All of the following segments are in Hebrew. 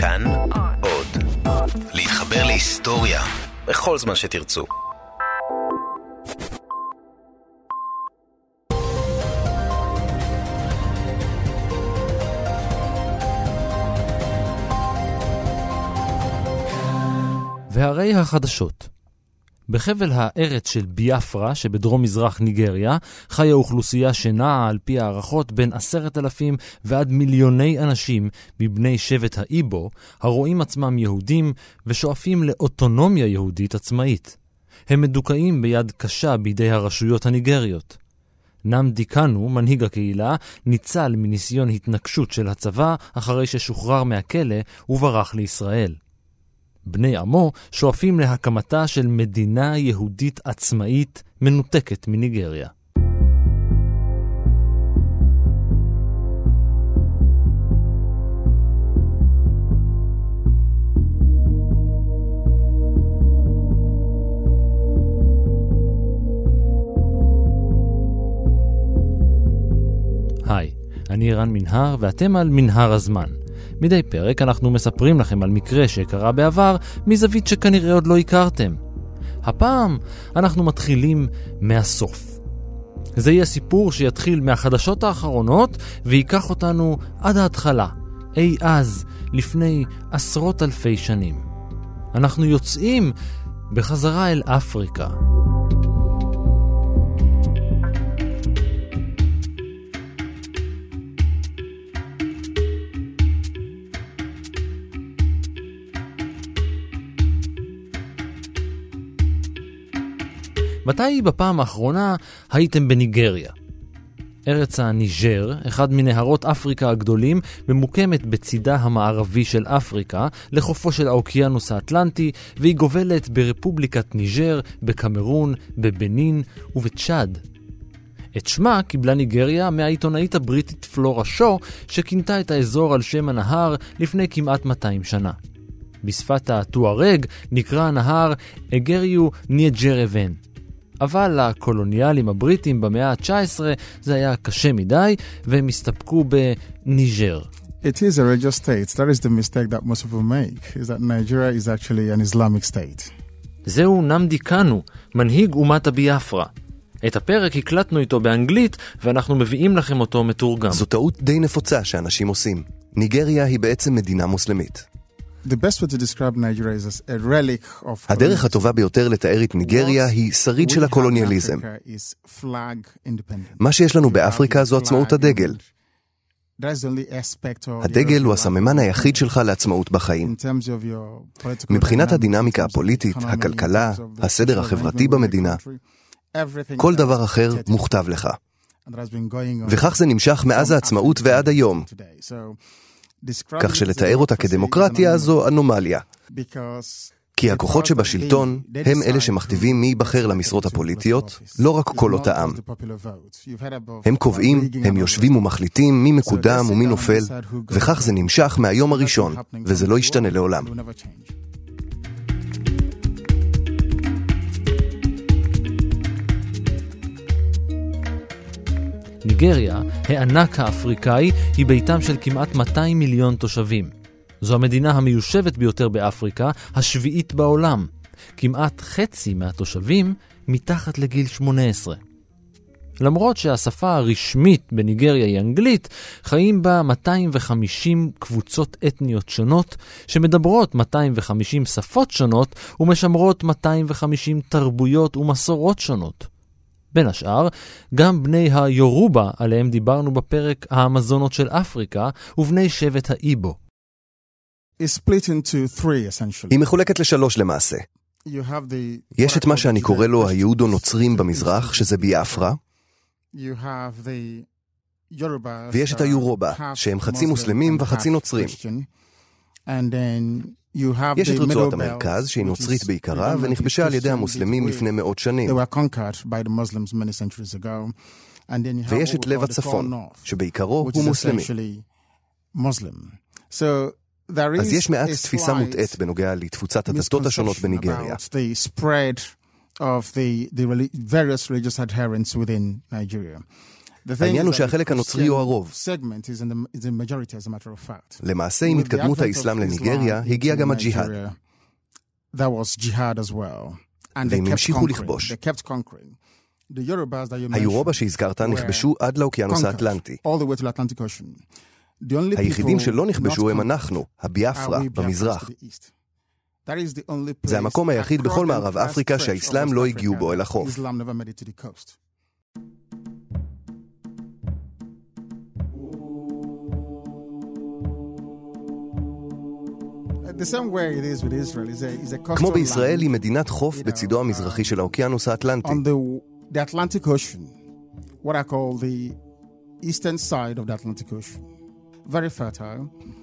כאן עוד. להתחבר להיסטוריה בכל זמן שתרצו. והרי החדשות בחבל הארץ של ביאפרה שבדרום מזרח ניגריה חיה אוכלוסייה שנעה על פי הערכות בין עשרת אלפים ועד מיליוני אנשים מבני שבט האיבו הרואים עצמם יהודים ושואפים לאוטונומיה יהודית עצמאית. הם מדוכאים ביד קשה בידי הרשויות הניגריות. נמדי קאנו, מנהיג הקהילה, ניצל מניסיון התנקשות של הצבא אחרי ששוחרר מהכלא וברח לישראל. בני עמו שואפים להקמתה של מדינה יהודית עצמאית מנותקת מניגריה. אני רן מנהר ואתם על מנהר הזמן. מדי פרק אנחנו מספרים לכם על מקרה שקרה בעבר מזווית שכנראה עוד לא הכרתם. הפעם אנחנו מתחילים מהסוף. זה יהיה סיפור שיתחיל מהחדשות האחרונות וייקח אותנו עד ההתחלה, אי אז, לפני עשרות אלפי שנים. אנחנו יוצאים בחזרה אל אפריקה. מתי בפעם האחרונה הייתם בניגריה? ארץ הניג'ר, אחד מנהרות אפריקה הגדולים, ממוקמת בצידה המערבי של אפריקה, לחופו של האוקיינוס האטלנטי, והיא גובלת ברפובליקת ניג'ר, בקמרון, בבנין ובצ'אד. את שמה קיבלה ניגריה מהעיתונאית הבריטית פלורה שו, שכינתה את האזור על שם הנהר לפני כמעט 200 שנה. בשפת הטוארג נקרא הנהר אגריו ניג'רבן. אבל לקולוניאלים הבריטים במאה ה-19 זה היה קשה מדי, והם הסתפקו בניג'ר. It is a religious state. That is the mistake that most people make, is that Nigeria is actually an Islamic state. זהו נמדי קאנו, מנהיג אומת הביאפרה. את הפרק הקלטנו איתו באנגלית, ואנחנו מביאים לכם אותו מתורגם. זו טעות די נפוצה שאנשים עושים. ניגריה היא בעצם מדינה מוסלמית. הדרך הטובה ביותר לתאר את ניגריה היא שריד של הקולוניאליזם. מה שיש לנו באפריקה זו עצמאות הדגל. הדגל הוא הסממן היחיד שלך לעצמאות בחיים. מבחינת הדינמיקה הפוליטית, הכלכלה, הסדר החברתי במדינה, כל דבר אחר מוכתב לך. וכך זה נמשך מאז העצמאות ועד היום. כך שלתאר אותה כדמוקרטיה זו אנומליה. כי הכוחות שבשלטון הם אלה שמכתיבים מי ייבחר למשרות הפוליטיות, לא רק קולות העם. הם קובעים, הם יושבים ומחליטים מי מקודם ומי נופל, וכך זה נמשך מהיום הראשון, וזה לא ישתנה לעולם. ניגריה, הענק האפריקאי, היא ביתם של כמעט 200 מיליון תושבים. זו המדינה המיושבת ביותר באפריקה, השביעית בעולם. כמעט חצי מהתושבים מתחת לגיל 18. למרות שהשפה הרשמית בניגריה היא אנגלית, חיים בה 250 קבוצות אתניות שונות, שמדברות 250 שפות שונות ומשמרות 250 תרבויות ומסורות שונות. בין השאר, גם בני היורובה, עליהם דיברנו בפרק האמזונות של אפריקה, ובני שבט האיבו. היא מחולקת לשלוש למעשה. יש את מה שאני קורא לו היהודו-נוצרים במזרח, שזה ביאפרה, ויש את היורובה, שהם חצי מוסלמים וחצי נוצרים. יש את רצועת המרכז, שהיא נוצרית בעיקרה, ונכבשה על ידי המוסלמים לפני מאות שנים. ויש את לב הצפון, שבעיקרו הוא מוסלמי. אז יש מעט תפיסה מוטעית בנוגע לתפוצת הדתות השונות בניגריה. of the, the various religious adherents within Nigeria. העניין הוא שהחלק הנוצרי הוא הרוב. למעשה, עם התקדמות האסלאם לניגריה, הגיע גם הג'יהאד. והם המשיכו לכבוש. היורובה שהזכרת נכבשו עד לאוקיינוס האטלנטי. היחידים שלא נכבשו הם אנחנו, הביאפרה, במזרח. זה המקום היחיד בכל מערב אפריקה שהאסלאם לא הגיעו בו אל החוף. כמו בישראל, היא מדינת חוף בצידו המזרחי של האוקיינוס האטלנטי.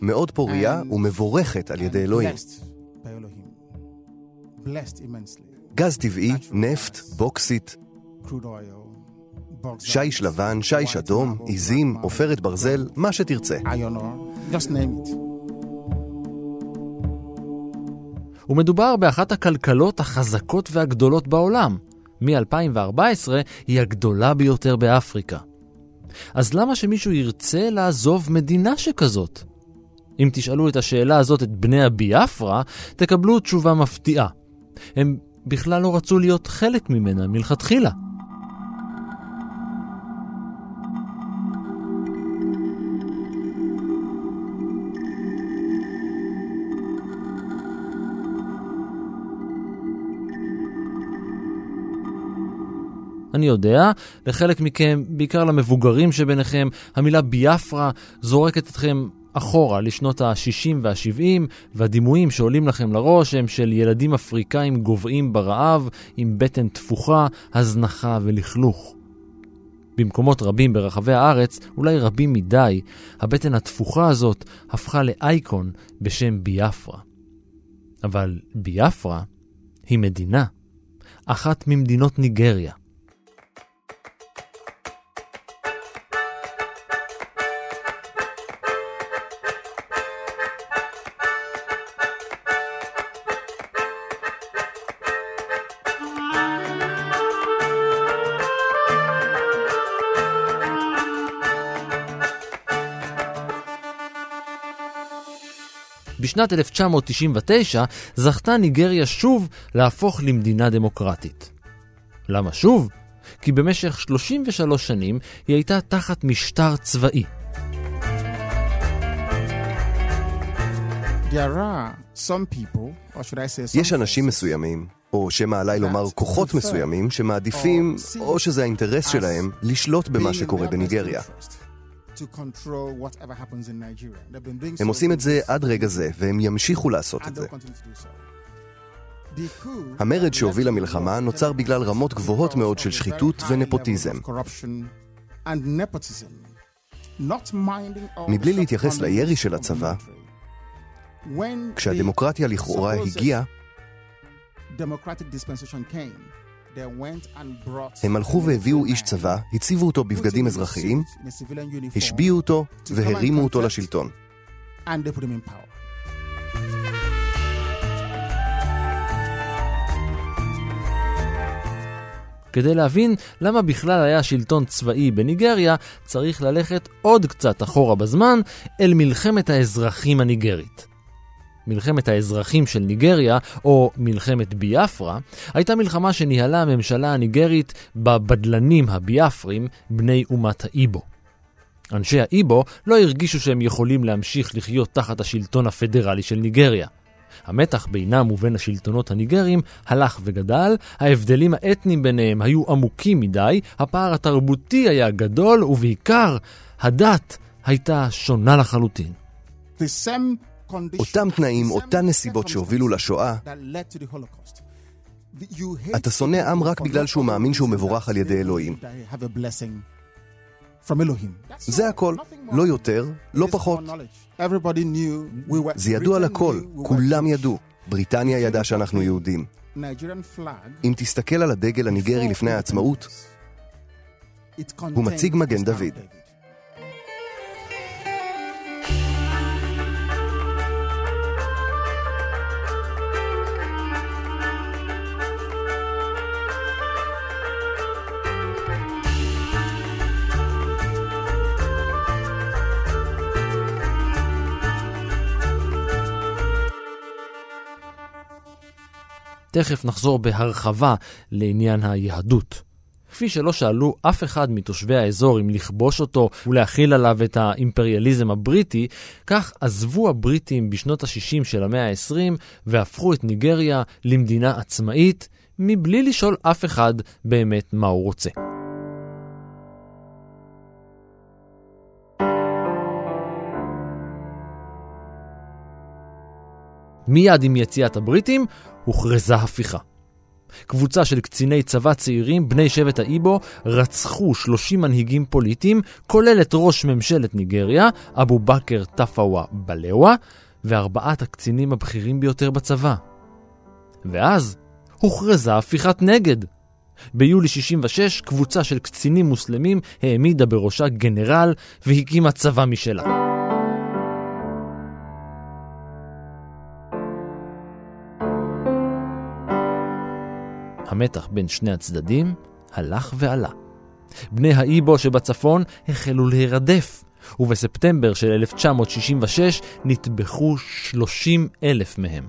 מאוד פוריה ומבורכת על ידי אלוהים. גז טבעי, נפט, בוקסית, שיש לבן, שיש אדום, עיזים, עופרת ברזל, מה שתרצה. ומדובר באחת הכלכלות החזקות והגדולות בעולם. מ-2014 היא הגדולה ביותר באפריקה. אז למה שמישהו ירצה לעזוב מדינה שכזאת? אם תשאלו את השאלה הזאת את בני הביאפרה, תקבלו תשובה מפתיעה. הם בכלל לא רצו להיות חלק ממנה מלכתחילה. אני יודע, לחלק מכם, בעיקר למבוגרים שביניכם, המילה ביאפרה זורקת אתכם אחורה לשנות ה-60 וה-70, והדימויים שעולים לכם לראש הם של ילדים אפריקאים גוועים ברעב, עם בטן תפוחה, הזנחה ולכלוך. במקומות רבים ברחבי הארץ, אולי רבים מדי, הבטן התפוחה הזאת הפכה לאייקון בשם ביאפרה. אבל ביאפרה היא מדינה, אחת ממדינות ניגריה. בשנת 1999 זכתה ניגריה שוב להפוך למדינה דמוקרטית. למה שוב? כי במשך 33 שנים היא הייתה תחת משטר צבאי. יש אנשים מסוימים, או שמא עליי לומר כוחות מסוימים, שמעדיפים, או שזה האינטרס שלהם, לשלוט במה שקורה בניגריה. הם עושים את זה עד רגע זה, והם ימשיכו לעשות את זה. המרד שהוביל למלחמה נוצר בגלל רמות גבוהות מאוד של שחיתות ונפוטיזם. מבלי להתייחס לירי של הצבא, כשהדמוקרטיה לכאורה הגיעה, הם הלכו והביאו איש צבא, הציבו אותו בבגדים אזרחיים, השביעו אותו והרימו אותו לשלטון. כדי להבין למה בכלל היה שלטון צבאי בניגריה, צריך ללכת עוד קצת אחורה בזמן אל מלחמת האזרחים הניגרית. מלחמת האזרחים של ניגריה, או מלחמת ביאפרה, הייתה מלחמה שניהלה הממשלה הניגרית בבדלנים הביאפרים, בני אומת האיבו. אנשי האיבו לא הרגישו שהם יכולים להמשיך לחיות תחת השלטון הפדרלי של ניגריה. המתח בינם ובין השלטונות הניגרים הלך וגדל, ההבדלים האתניים ביניהם היו עמוקים מדי, הפער התרבותי היה גדול, ובעיקר, הדת הייתה שונה לחלוטין. אותם תנאים, אותן נסיבות שהובילו לשואה, אתה שונא עם רק בגלל שהוא מאמין שהוא מבורך על ידי אלוהים. זה הכל, לא יותר, לא פחות. זה ידוע לכל, כולם ידעו. בריטניה ידעה שאנחנו יהודים. אם תסתכל על הדגל הניגרי לפני העצמאות, הוא מציג מגן דוד. תכף נחזור בהרחבה לעניין היהדות. כפי שלא שאלו אף אחד מתושבי האזור אם לכבוש אותו ולהכיל עליו את האימפריאליזם הבריטי, כך עזבו הבריטים בשנות ה-60 של המאה ה-20 והפכו את ניגריה למדינה עצמאית, מבלי לשאול אף אחד באמת מה הוא רוצה. מיד עם יציאת הבריטים הוכרזה הפיכה. קבוצה של קציני צבא צעירים, בני שבט האיבו, רצחו 30 מנהיגים פוליטיים, כולל את ראש ממשלת ניגריה, אבו בכר טפאווה בלאווה, וארבעת הקצינים הבכירים ביותר בצבא. ואז הוכרזה הפיכת נגד. ביולי 66 קבוצה של קצינים מוסלמים העמידה בראשה גנרל והקימה צבא משלה. המתח בין שני הצדדים הלך ועלה. בני האיבו שבצפון החלו להירדף, ובספטמבר של 1966 נטבחו 30 אלף מהם.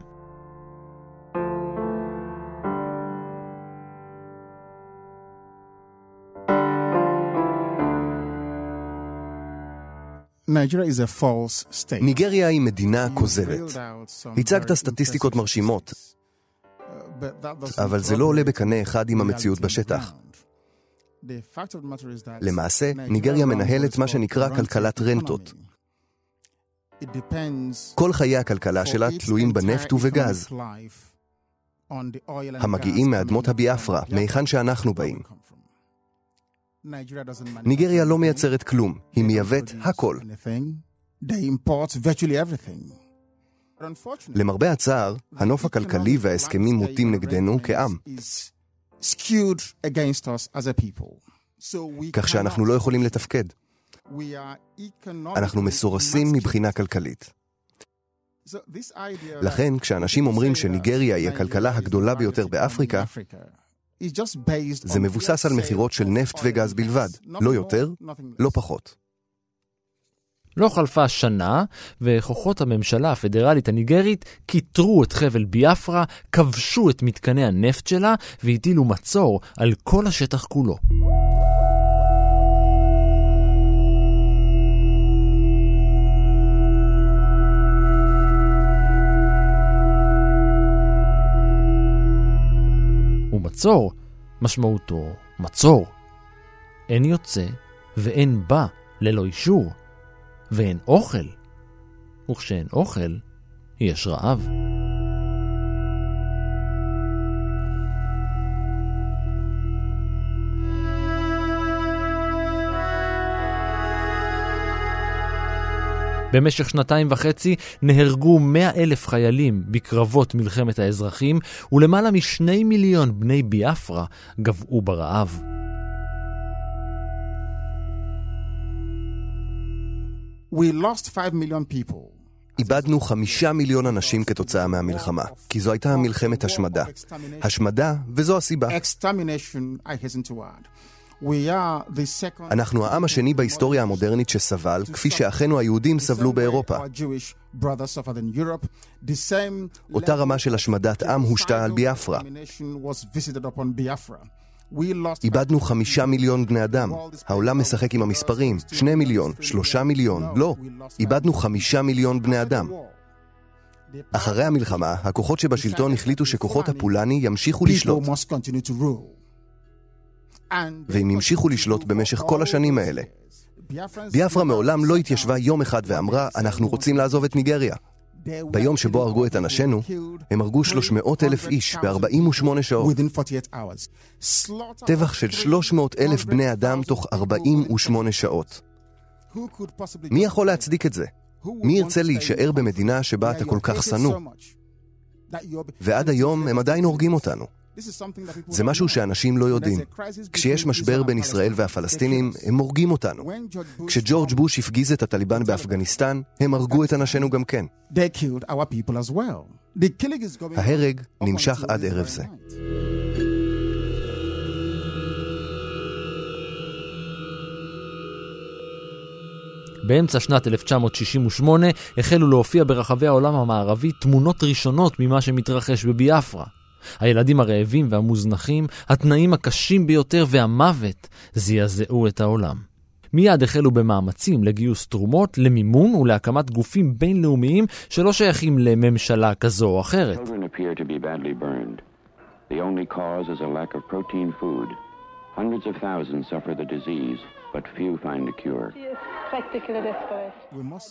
ניגריה היא מדינה כוזבת. הצגת סטטיסטיקות מרשימות, אבל זה לא עולה בקנה אחד עם המציאות בשטח. למעשה, ניגריה מנהלת מה שנקרא כלכלת רנטות. כל חיי הכלכלה שלה תלויים בנפט ובגז, המגיעים מאדמות הביאפרה, מהיכן שאנחנו באים. ניגריה לא מייצרת כלום, היא מייבאת הכל. למרבה הצער, הנוף הכלכלי וההסכמים מוטים נגדנו כעם. כך שאנחנו לא יכולים לתפקד. אנחנו מסורסים מבחינה כלכלית. לכן, כשאנשים אומרים שניגריה היא הכלכלה הגדולה ביותר באפריקה, זה מבוסס על מכירות של נפט וגז בלבד, לא יותר, לא פחות. לא חלפה שנה, וכוחות הממשלה הפדרלית הניגרית כיתרו את חבל ביאפרה, כבשו את מתקני הנפט שלה והטילו מצור על כל השטח כולו. ומצור, משמעותו מצור. אין יוצא ואין בא ללא אישור. ואין אוכל. וכשאין אוכל, יש רעב. במשך שנתיים וחצי נהרגו מאה אלף חיילים בקרבות מלחמת האזרחים, ולמעלה משני מיליון בני ביאפרה גבעו ברעב. איבדנו חמישה מיליון אנשים כתוצאה מהמלחמה, כי זו הייתה מלחמת השמדה. השמדה, וזו הסיבה. אנחנו העם השני בהיסטוריה המודרנית שסבל, כפי שאחינו היהודים סבלו באירופה. אותה רמה של השמדת עם הושתה על ביאפרה. איבדנו חמישה מיליון בני אדם. העולם משחק עם המספרים. שני מיליון, שלושה מיליון. לא, איבדנו חמישה מיליון בני אדם. אחרי המלחמה, הכוחות שבשלטון החליטו שכוחות הפולני ימשיכו לשלוט. והם המשיכו לשלוט במשך כל השנים האלה. ביאפרה מעולם לא התיישבה יום אחד ואמרה, אנחנו רוצים לעזוב את ניגריה. ביום שבו הרגו את אנשינו, הם הרגו 300 אלף איש ב-48 שעות. טבח של 300 אלף בני אדם תוך 48 שעות. מי יכול להצדיק את זה? מי ירצה להישאר במדינה שבה אתה כל כך שנוא? ועד היום הם עדיין הורגים אותנו. זה משהו שאנשים לא יודעים. כשיש משבר בין ישראל והפלסטינים, הם הורגים אותנו. כשג'ורג' בוש הפגיז את הטליבן באפגניסטן, הם הרגו את אנשינו גם כן. ההרג נמשך עד ערב זה. באמצע שנת 1968 החלו להופיע ברחבי העולם המערבי תמונות ראשונות ממה שמתרחש בביאפרה. הילדים הרעבים והמוזנחים, התנאים הקשים ביותר והמוות זעזעו את העולם. מיד החלו במאמצים לגיוס תרומות, למימון ולהקמת גופים בינלאומיים שלא שייכים לממשלה כזו או אחרת. Hundreds of thousands suffer the disease, but few find a cure.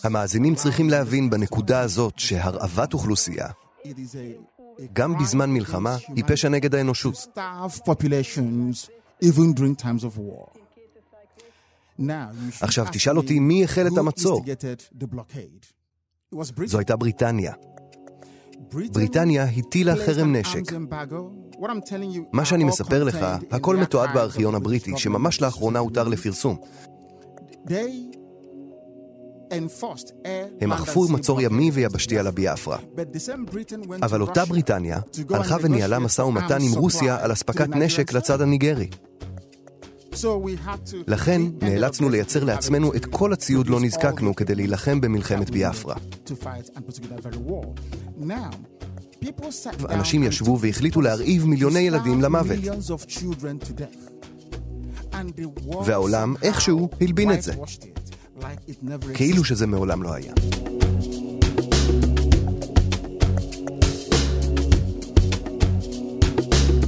המאזינים צריכים להבין בנקודה הזאת שהרעבת אוכלוסייה, גם בזמן מלחמה, היא פשע נגד האנושות. עכשיו תשאל אותי מי החל את המצור. זו הייתה בריטניה. בריטניה הטילה חרם נשק. מה שאני מספר לך, הכל מתועד בארכיון הבריטי, שממש לאחרונה הותר לפרסום. הם אכפו מצור ימי ויבשתי על הביאפרה. אבל אותה בריטניה הלכה וניהלה משא ומתן עם רוסיה על אספקת נשק לצד הניגרי. לכן נאלצנו לייצר לעצמנו את כל הציוד לא נזקקנו כדי להילחם במלחמת ביאפרה. אנשים ישבו והחליטו להרעיב מיליוני ילדים למוות. והעולם איכשהו הלבין את זה. כאילו שזה מעולם לא היה.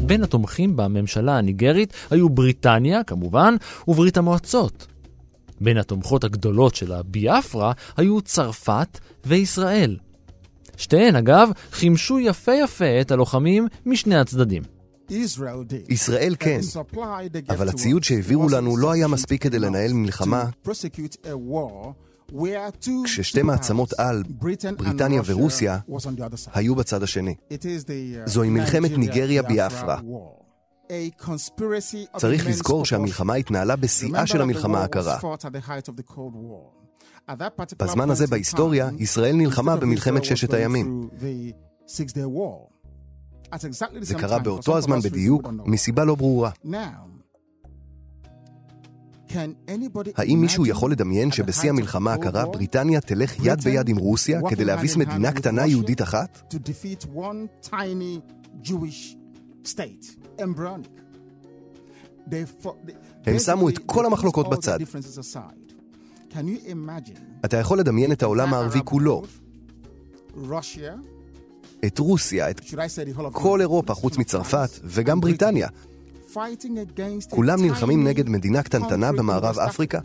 בין התומכים בממשלה הניגרית היו בריטניה, כמובן, וברית המועצות. בין התומכות הגדולות של הביאפרה היו צרפת וישראל. שתיהן, אגב, חימשו יפה יפה את הלוחמים משני הצדדים. ישראל כן, אבל הציוד שהעבירו לנו לא היה מספיק כדי לנהל מלחמה. כששתי מעצמות על, בריטניה ורוסיה, היו בצד השני. זוהי מלחמת ניגריה ביאפרה. צריך לזכור שהמלחמה התנהלה בשיאה של המלחמה הקרה. בזמן הזה בהיסטוריה, ישראל נלחמה במלחמת ששת הימים. זה קרה באותו הזמן בדיוק, מסיבה לא ברורה. האם מישהו יכול לדמיין שבשיא המלחמה הקרה בריטניה תלך יד ביד עם רוסיה כדי להביס מדינה קטנה יהודית אחת? הם שמו את כל המחלוקות בצד. אתה יכול לדמיין את העולם הערבי כולו, את רוסיה, את כל אירופה חוץ מצרפת, וגם בריטניה. כולם נלחמים נגד מדינה קטנטנה במערב אפריקה?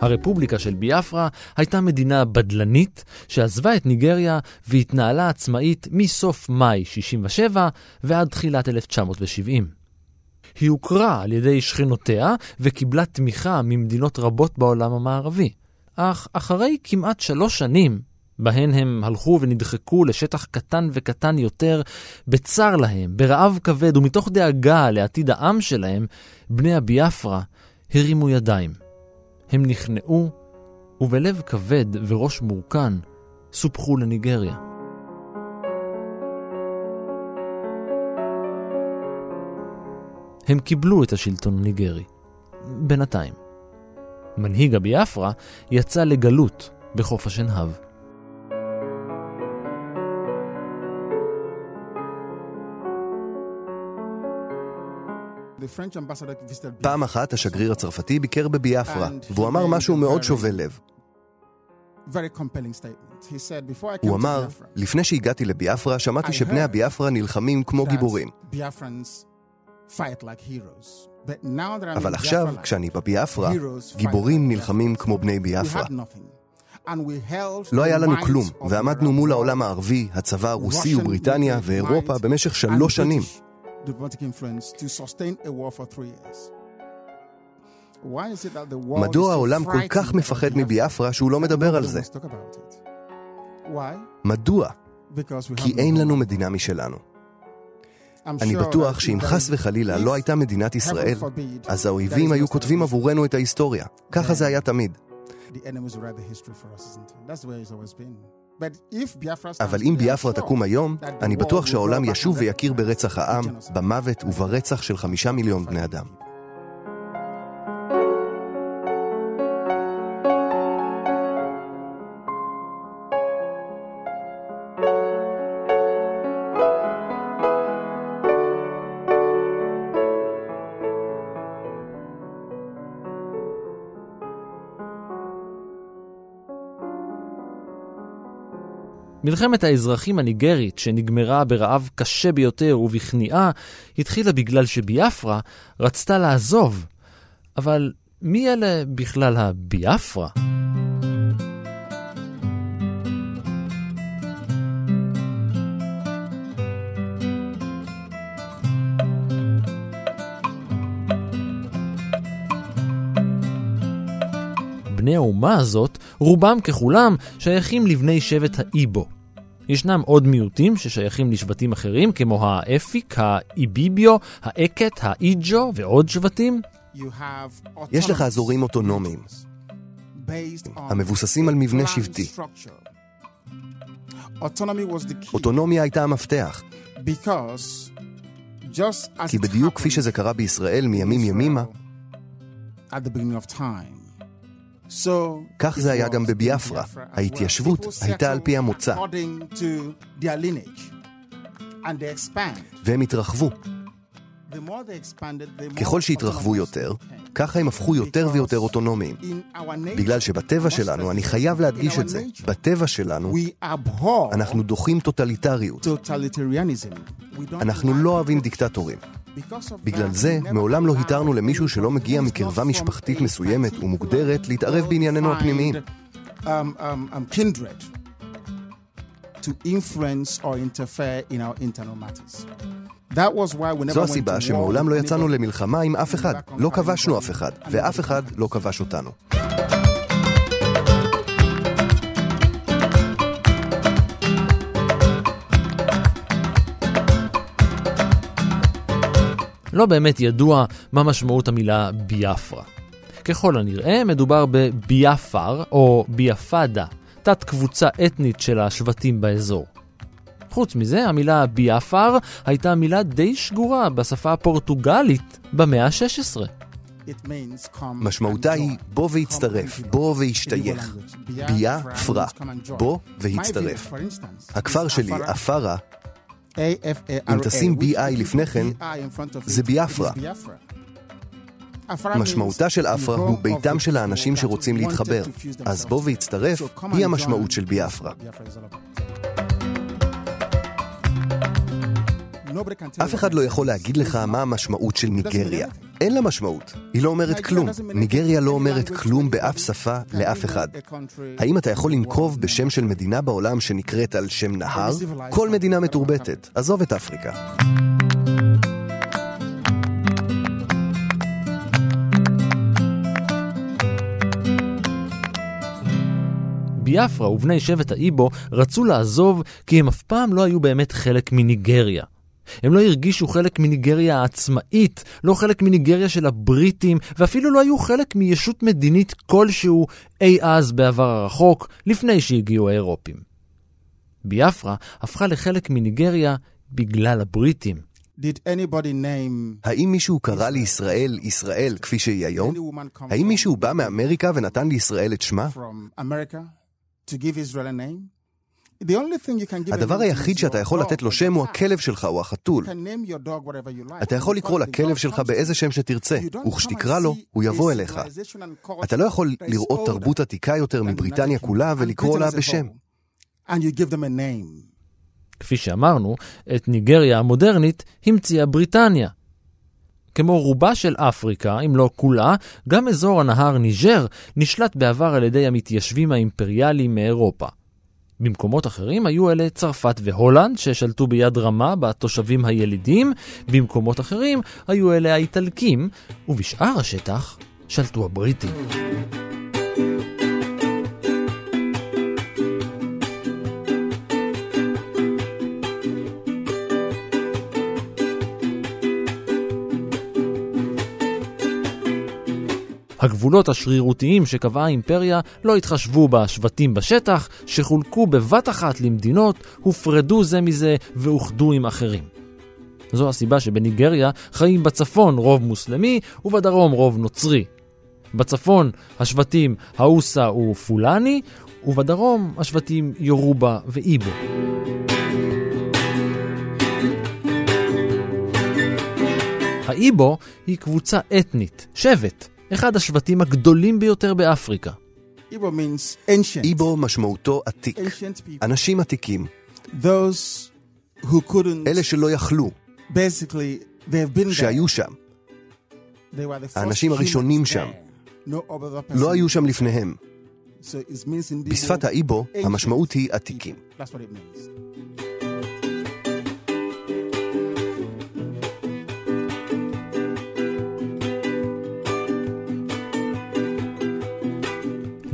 הרפובליקה של ביאפרה הייתה מדינה בדלנית שעזבה את ניגריה והתנהלה עצמאית מסוף מאי 67' ועד תחילת 1970. היא הוכרה על ידי שכנותיה וקיבלה תמיכה ממדינות רבות בעולם המערבי. אך אחרי כמעט שלוש שנים, בהן הם הלכו ונדחקו לשטח קטן וקטן יותר, בצר להם, ברעב כבד ומתוך דאגה לעתיד העם שלהם, בני הביאפרה הרימו ידיים. הם נכנעו, ובלב כבד וראש מורכן סופחו לניגריה. הם קיבלו את השלטון הניגרי. בינתיים. מנהיג הביאפרה יצא לגלות בחוף השנהב. פעם אחת השגריר הצרפתי ביקר בביאפרה, והוא אמר משהו מאוד שובה לב. הוא אמר, לפני שהגעתי לביאפרה, שמעתי שבני הביאפרה נלחמים כמו גיבורים. אבל עכשיו, כשאני בביאפרה, גיבורים נלחמים כמו בני ביאפרה. לא היה לנו כלום, ועמדנו מול העולם הערבי, הצבא הרוסי ובריטניה ואירופה במשך שלוש שנים. מדוע העולם כל כך מפחד מביאפרה שהוא לא מדבר על זה? מדוע? כי אין לנו מדינה משלנו. אני בטוח שאם חס וחלילה לא הייתה מדינת ישראל, אז האויבים היו כותבים עבורנו את ההיסטוריה. ככה זה היה תמיד. אבל אם ביאפרה תקום היום, אני בטוח שהעולם ישוב ויכיר ברצח העם, במוות וברצח של חמישה מיליון בני אדם. מלחמת האזרחים הניגרית, שנגמרה ברעב קשה ביותר ובכניעה, התחילה בגלל שביאפרה רצתה לעזוב. אבל מי אלה בכלל הביאפרה? בני האומה הזאת, רובם ככולם, שייכים לבני שבט האיבו. ישנם עוד מיעוטים ששייכים לשבטים אחרים, כמו האפיק, האיביביו, האקט, האיג'ו ועוד שבטים. יש לך אזורים אוטונומיים, המבוססים על מבנה שבטי. אוטונומיה הייתה המפתח. כי בדיוק כפי שזה קרה בישראל מימים ימימה, כך זה היה גם בביאפרה. ההתיישבות הייתה על פי המוצא. והם התרחבו. ככל שהתרחבו יותר, ככה הם הפכו יותר ויותר אוטונומיים. בגלל שבטבע שלנו, אני חייב להדגיש את זה, בטבע שלנו, אנחנו דוחים טוטליטריות. אנחנו לא אוהבים דיקטטורים. בגלל זה, מעולם לא התרנו למישהו שלא מגיע מקרבה משפחתית מסוימת ומוגדרת להתערב בענייננו הפנימיים. Um, um, um, זו הסיבה שמעולם לא יצאנו למלחמה עם אף אחד, לא כבשנו אף אחד, ואף אחד לא כבש אותנו. לא באמת ידוע מה משמעות המילה ביאפרה. ככל הנראה מדובר בביאפר או ביאפדה, תת קבוצה אתנית של השבטים באזור. חוץ מזה, המילה ביאפר הייתה מילה די שגורה בשפה הפורטוגלית במאה ה-16. משמעותה היא בוא והצטרף, בוא והשתייך. ביה פרה, בוא והצטרף. הכפר שלי, אפרה, אם תשים BI לפני כן, זה ביאפרה. משמעותה של אפרה הוא ביתם של האנשים שרוצים להתחבר, אז בוא והצטרף היא המשמעות של ביאפרה. אף אחד לא יכול להגיד לך מה המשמעות של ניגריה. אין לה משמעות. היא לא אומרת כלום. ניגריה לא אומרת כלום באף שפה לאף אחד. האם אתה יכול לנקוב בשם של מדינה בעולם שנקראת על שם נהר? כל מדינה מתורבתת. עזוב את אפריקה. ביאפרה ובני שבט האיבו רצו לעזוב כי הם אף פעם לא היו באמת חלק מניגריה. הם לא הרגישו חלק מניגריה העצמאית, לא חלק מניגריה של הבריטים, ואפילו לא היו חלק מישות מדינית כלשהו אי אז בעבר הרחוק, לפני שהגיעו האירופים. ביאפרה הפכה לחלק מניגריה בגלל הבריטים. האם מישהו קרא לישראל ישראל כפי שהיא היום? האם מישהו בא מאמריקה ונתן לישראל את שמה? הדבר היחיד שאתה יכול לתת לו שם הוא הכלב שלך או החתול. אתה יכול לקרוא לכלב שלך באיזה שם שתרצה, וכשתקרא לו, הוא יבוא אליך. אתה לא יכול לראות תרבות עתיקה יותר מבריטניה כולה ולקרוא לה בשם. כפי שאמרנו, את ניגריה המודרנית המציאה בריטניה. כמו רובה של אפריקה, אם לא כולה, גם אזור הנהר ניג'ר נשלט בעבר על ידי המתיישבים האימפריאליים מאירופה. במקומות אחרים היו אלה צרפת והולנד ששלטו ביד רמה בתושבים הילידים, במקומות אחרים היו אלה האיטלקים, ובשאר השטח שלטו הבריטים. הגבולות השרירותיים שקבעה האימפריה לא התחשבו בשבטים בשטח, שחולקו בבת אחת למדינות, הופרדו זה מזה ואוחדו עם אחרים. זו הסיבה שבניגריה חיים בצפון רוב מוסלמי ובדרום רוב נוצרי. בצפון השבטים האוסה ופולני, ובדרום השבטים יורובה ואיבו. האיבו היא קבוצה אתנית, שבט, אחד השבטים הגדולים ביותר באפריקה. איבו משמעותו עתיק, אנשים עתיקים. אלה שלא יכלו, שהיו שם. האנשים הראשונים שם. לא היו שם לפניהם. בשפת האיבו המשמעות היא עתיקים.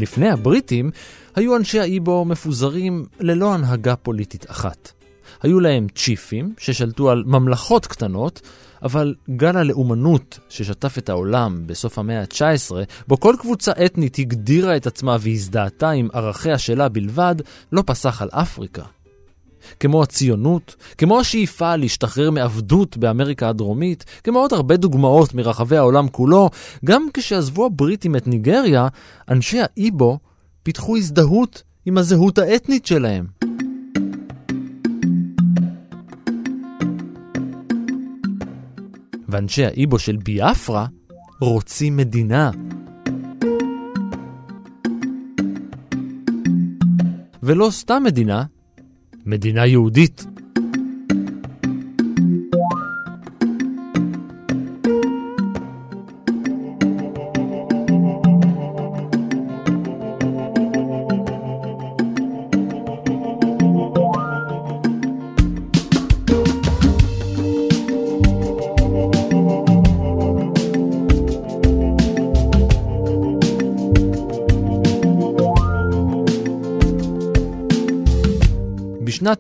לפני הבריטים היו אנשי האיבו מפוזרים ללא הנהגה פוליטית אחת. היו להם צ'יפים ששלטו על ממלכות קטנות, אבל גל הלאומנות ששטף את העולם בסוף המאה ה-19, בו כל קבוצה אתנית הגדירה את עצמה והזדהתה עם ערכיה שלה בלבד, לא פסח על אפריקה. כמו הציונות, כמו השאיפה להשתחרר מעבדות באמריקה הדרומית, כמו עוד הרבה דוגמאות מרחבי העולם כולו, גם כשעזבו הבריטים את ניגריה, אנשי האיבו פיתחו הזדהות עם הזהות האתנית שלהם. ואנשי האיבו של ביאפרה רוצים מדינה. ולא סתם מדינה, מדינה יהודית.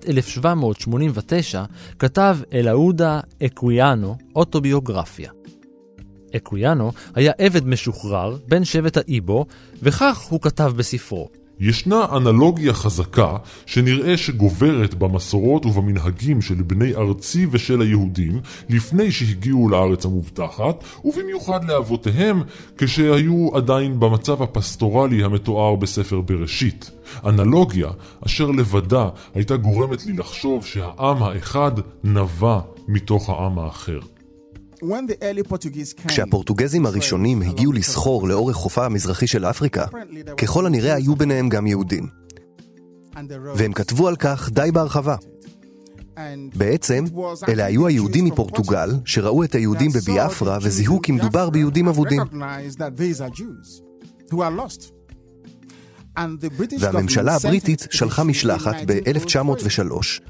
בשנת 1789 כתב אלאודה אקוויאנו אוטוביוגרפיה. אקוויאנו היה עבד משוחרר בן שבט האיבו, וכך הוא כתב בספרו: ישנה אנלוגיה חזקה שנראה שגוברת במסורות ובמנהגים של בני ארצי ושל היהודים לפני שהגיעו לארץ המובטחת, ובמיוחד לאבותיהם כשהיו עדיין במצב הפסטורלי המתואר בספר בראשית. אנלוגיה אשר לבדה הייתה גורמת לי לחשוב שהעם האחד נבע מתוך העם האחר. כשהפורטוגזים הראשונים הגיעו לסחור לאורך חופה המזרחי של אפריקה, ככל הנראה היו ביניהם גם יהודים. והם כתבו על כך די בהרחבה. בעצם, אלה היו היהודים מפורטוגל שראו את היהודים בביאפרה וזיהו כי מדובר ביהודים אבודים. והממשלה הבריטית שלחה משלחת ב-1903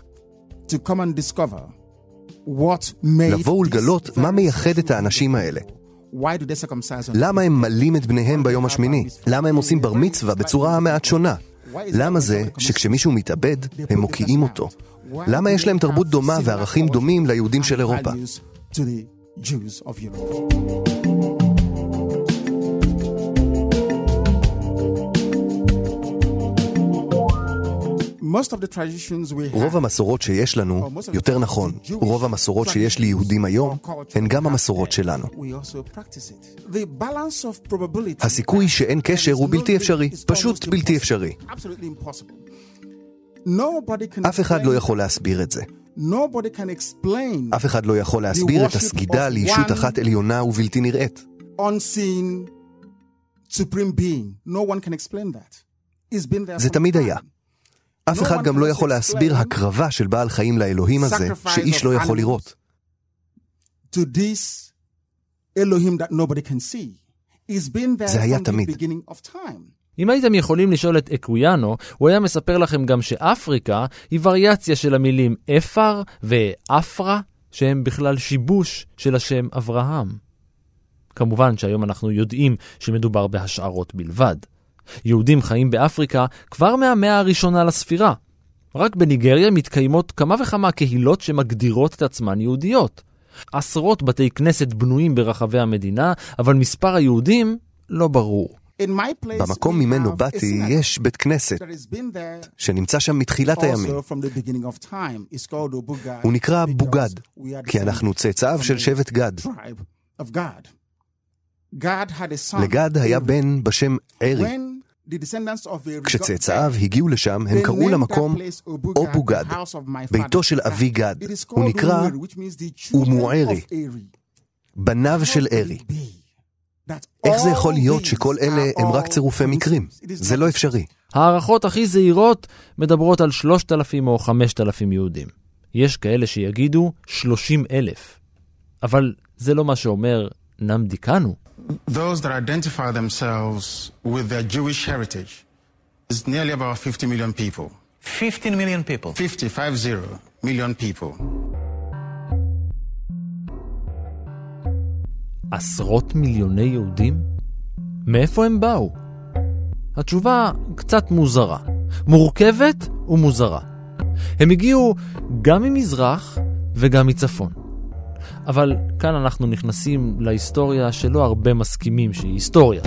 לבוא ולגלות מה מייחד את האנשים האלה. למה הם מלים את בניהם ביום השמיני? למה הם עושים בר מצווה בצורה מעט שונה? למה זה שכשמישהו מתאבד, הם מוקיעים אותו? למה יש להם תרבות דומה וערכים דומים ליהודים של אירופה? רוב המסורות שיש לנו, יותר נכון, רוב המסורות שיש ליהודים היום, הן גם המסורות שלנו. הסיכוי שאין קשר הוא בלתי אפשרי, פשוט בלתי אפשרי. אף אחד לא יכול להסביר את זה. אף אחד לא יכול להסביר את הסגידה לישות אחת עליונה ובלתי נראית. זה תמיד היה. אף אחד גם לא יכול להסביר הקרבה של בעל חיים לאלוהים הזה, שאיש לא יכול לראות. זה היה תמיד. אם הייתם יכולים לשאול את אקוויאנו, הוא היה מספר לכם גם שאפריקה היא וריאציה של המילים אפר ואפרה, שהם בכלל שיבוש של השם אברהם. כמובן שהיום אנחנו יודעים שמדובר בהשערות בלבד. יהודים חיים באפריקה כבר מהמאה הראשונה לספירה. רק בניגריה מתקיימות כמה וכמה קהילות שמגדירות את עצמן יהודיות. עשרות בתי כנסת בנויים ברחבי המדינה, אבל מספר היהודים לא ברור. במקום ממנו באתי יש בית כנסת שנמצא שם מתחילת הימים. הוא נקרא בוגד, כי אנחנו צאצאיו של שבט גד. לגד היה בן בשם ארי. כשצאצאיו הגיעו לשם, הם קראו למקום אובוגד, ביתו של אבי גד. הוא נקרא אומוארי, בניו של ארי. איך זה יכול להיות שכל אלה הם רק צירופי מקרים? זה לא אפשרי. הערכות הכי זהירות מדברות על 3,000 או 5,000 יהודים. יש כאלה שיגידו 30 אלף. אבל זה לא מה שאומר נמדיקנו. Those that identify themselves with their Jewish heritage is nearly about 50 million people. 15 million people? 50, 50 million people. עשרות מיליוני יהודים? מאיפה הם באו? התשובה קצת מוזרה. מורכבת ומוזרה. הם הגיעו גם ממזרח וגם מצפון. אבל כאן אנחנו נכנסים להיסטוריה שלא הרבה מסכימים שהיא היסטוריה.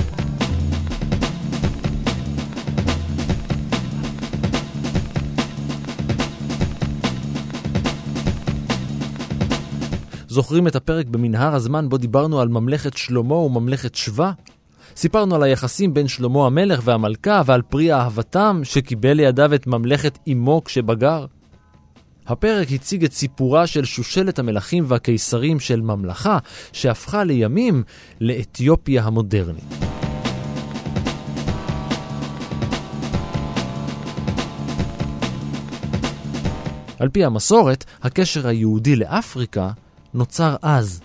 זוכרים את הפרק במנהר הזמן בו דיברנו על ממלכת שלמה וממלכת שבא? סיפרנו על היחסים בין שלמה המלך והמלכה ועל פרי אהבתם שקיבל לידיו את ממלכת אמו כשבגר. הפרק הציג את סיפורה של שושלת המלכים והקיסרים של ממלכה שהפכה לימים לאתיופיה המודרנית. על פי המסורת, הקשר היהודי לאפריקה נוצר אז.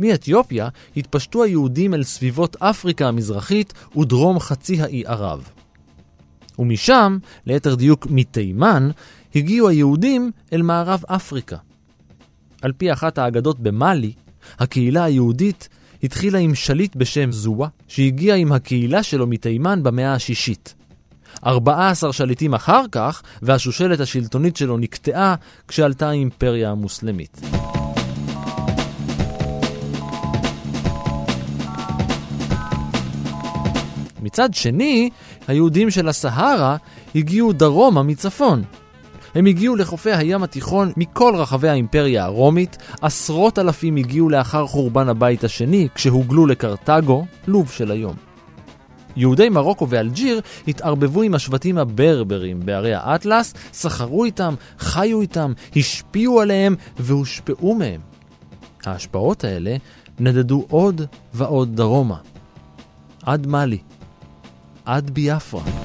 מאתיופיה התפשטו היהודים אל סביבות אפריקה המזרחית ודרום חצי האי ערב. ומשם, ליתר דיוק מתימן, הגיעו היהודים אל מערב אפריקה. על פי אחת האגדות במאלי, הקהילה היהודית התחילה עם שליט בשם זואה, שהגיע עם הקהילה שלו מתימן במאה השישית. 14 שליטים אחר כך, והשושלת השלטונית שלו נקטעה כשעלתה האימפריה המוסלמית. מצד שני, היהודים של הסהרה הגיעו דרומה מצפון. הם הגיעו לחופי הים התיכון מכל רחבי האימפריה הרומית, עשרות אלפים הגיעו לאחר חורבן הבית השני, כשהוגלו לקרתגו, לוב של היום. יהודי מרוקו ואלג'יר התערבבו עם השבטים הברברים בערי האטלס, סחרו איתם, חיו איתם, השפיעו עליהם והושפעו מהם. ההשפעות האלה נדדו עוד ועוד דרומה. עד מאלי. עד ביאפרה.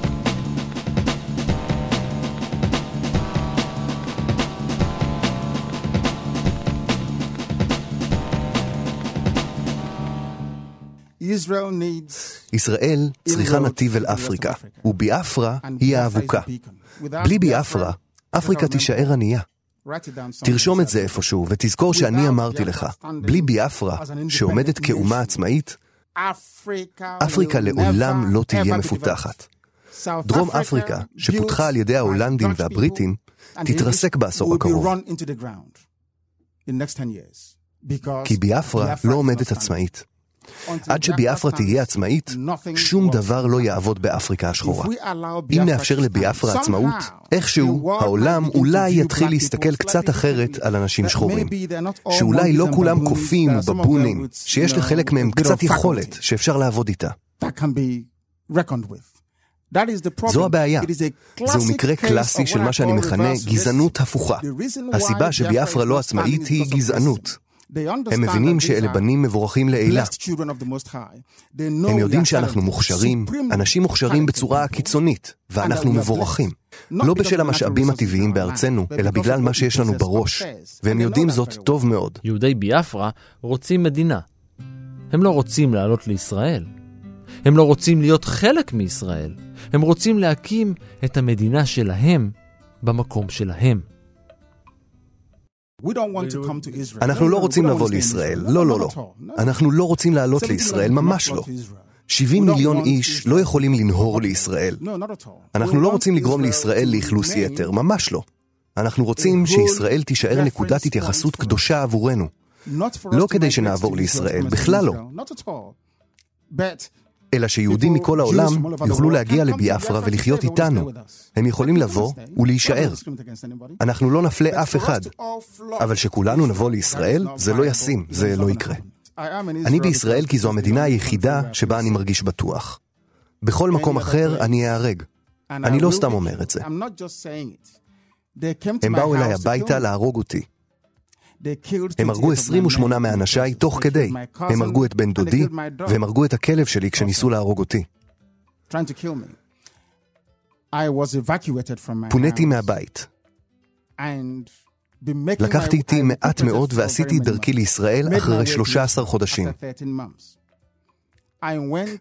ישראל צריכה נתיב אל אפריקה, וביאפרה היא האבוקה. בלי ביאפרה, אפריקה תישאר ענייה. תרשום את זה איפשהו, ותזכור שאני אמרתי לך, בלי ביאפרה, שעומדת כאומה עצמאית, אפריקה לעולם לא תהיה מפותחת. דרום אפריקה, שפותחה על ידי ההולנדים והבריטים, תתרסק בעשור הקרוב. כי ביאפרה לא עומדת עצמאית. עד שביאפרה תהיה עצמאית, שום דבר לא יעבוד באפריקה השחורה. אם נאפשר לביאפרה עצמאות, איכשהו העולם אולי יתחיל להסתכל קצת אחרת על אנשים שחורים. שאולי לא כולם קופים ובבונים, שיש לחלק מהם קצת יכולת שאפשר לעבוד איתה. זו הבעיה. זהו מקרה קלאסי של מה שאני מכנה גזענות הפוכה. הסיבה שביאפרה לא עצמאית היא גזענות. הם מבינים שאלה בנים מבורכים לעילה. הם יודעים שאנחנו מוכשרים, אנשים מוכשרים בצורה קיצונית, ואנחנו מבורכים. לא בשל המשאבים הטבעיים בארצנו, אלא בגלל מה שיש לנו בראש, והם יודעים זאת טוב מאוד. יהודי ביאפרה רוצים מדינה. הם לא רוצים לעלות לישראל. הם לא רוצים להיות חלק מישראל. הם רוצים להקים את המדינה שלהם במקום שלהם. אנחנו לא רוצים לבוא לישראל, לא, לא, לא. אנחנו לא רוצים לעלות לישראל, ממש לא. 70 מיליון איש לא יכולים לנהור לישראל. אנחנו לא רוצים לגרום לישראל לאכלוס יתר, ממש לא. אנחנו רוצים שישראל תישאר נקודת התייחסות קדושה עבורנו. לא כדי שנעבור לישראל, בכלל לא. אלא שיהודים מכל העולם יוכלו להגיע לביאפרה ולחיות איתנו. הם יכולים לבוא ולהישאר. אנחנו לא נפלה אף אחד, אבל שכולנו נבוא לישראל, זה לא ישים, זה לא יקרה. אני בישראל כי זו המדינה היחידה שבה אני מרגיש בטוח. בכל מקום אחר אני אהרג. אני לא סתם אומר את זה. הם באו אליי הביתה להרוג אותי. הם הרגו 28 מאנשיי תוך כדי. הם הרגו את בן דודי, והם הרגו את הכלב שלי כשניסו להרוג אותי. פוניתי מהבית. לקחתי איתי מעט מאוד ועשיתי דרכי לישראל אחרי 13 חודשים.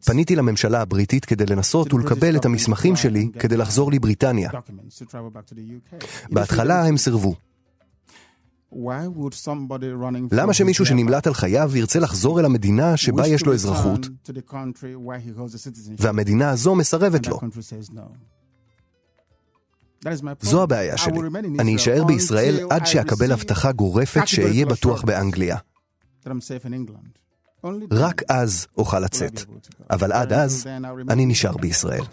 פניתי לממשלה הבריטית כדי לנסות ולקבל את המסמכים שלי כדי לחזור לבריטניה. בהתחלה הם סירבו. למה שמישהו שנמלט על חייו ירצה לחזור אל המדינה שבה יש לו אזרחות, והמדינה הזו מסרבת לו? זו הבעיה שלי. אני אשאר בישראל עד שאקבל הבטחה גורפת שאהיה בטוח באנגליה. רק אז אוכל לצאת, אבל עד אז אני נשאר בישראל.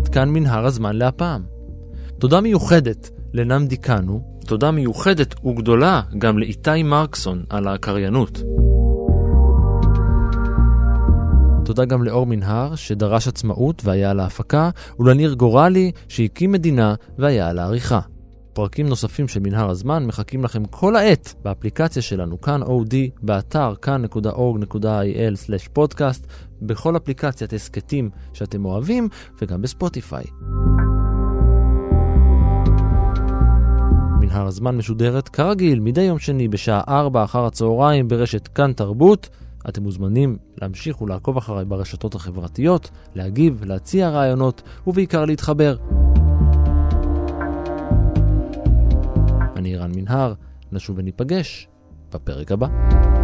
ועד כאן מנהר הזמן להפעם. תודה מיוחדת לנמדי קאנו, תודה מיוחדת וגדולה גם לאיתי מרקסון על הקריינות. תודה גם לאור מנהר, שדרש עצמאות והיה על ההפקה, ולניר גורלי, שהקים מדינה והיה על העריכה. פרקים נוספים של מנהר הזמן מחכים לכם כל העת באפליקציה שלנו, כאן אודי, באתר כאן.org.il/פודקאסט, בכל אפליקציית הסכתים שאתם אוהבים, וגם בספוטיפיי. מנהר הזמן משודרת כרגיל מדי יום שני בשעה 4 אחר הצהריים ברשת כאן תרבות. אתם מוזמנים להמשיך ולעקוב אחריי ברשתות החברתיות, להגיב, להציע רעיונות ובעיקר להתחבר. אני רן מנהר, נשוב וניפגש בפרק הבא.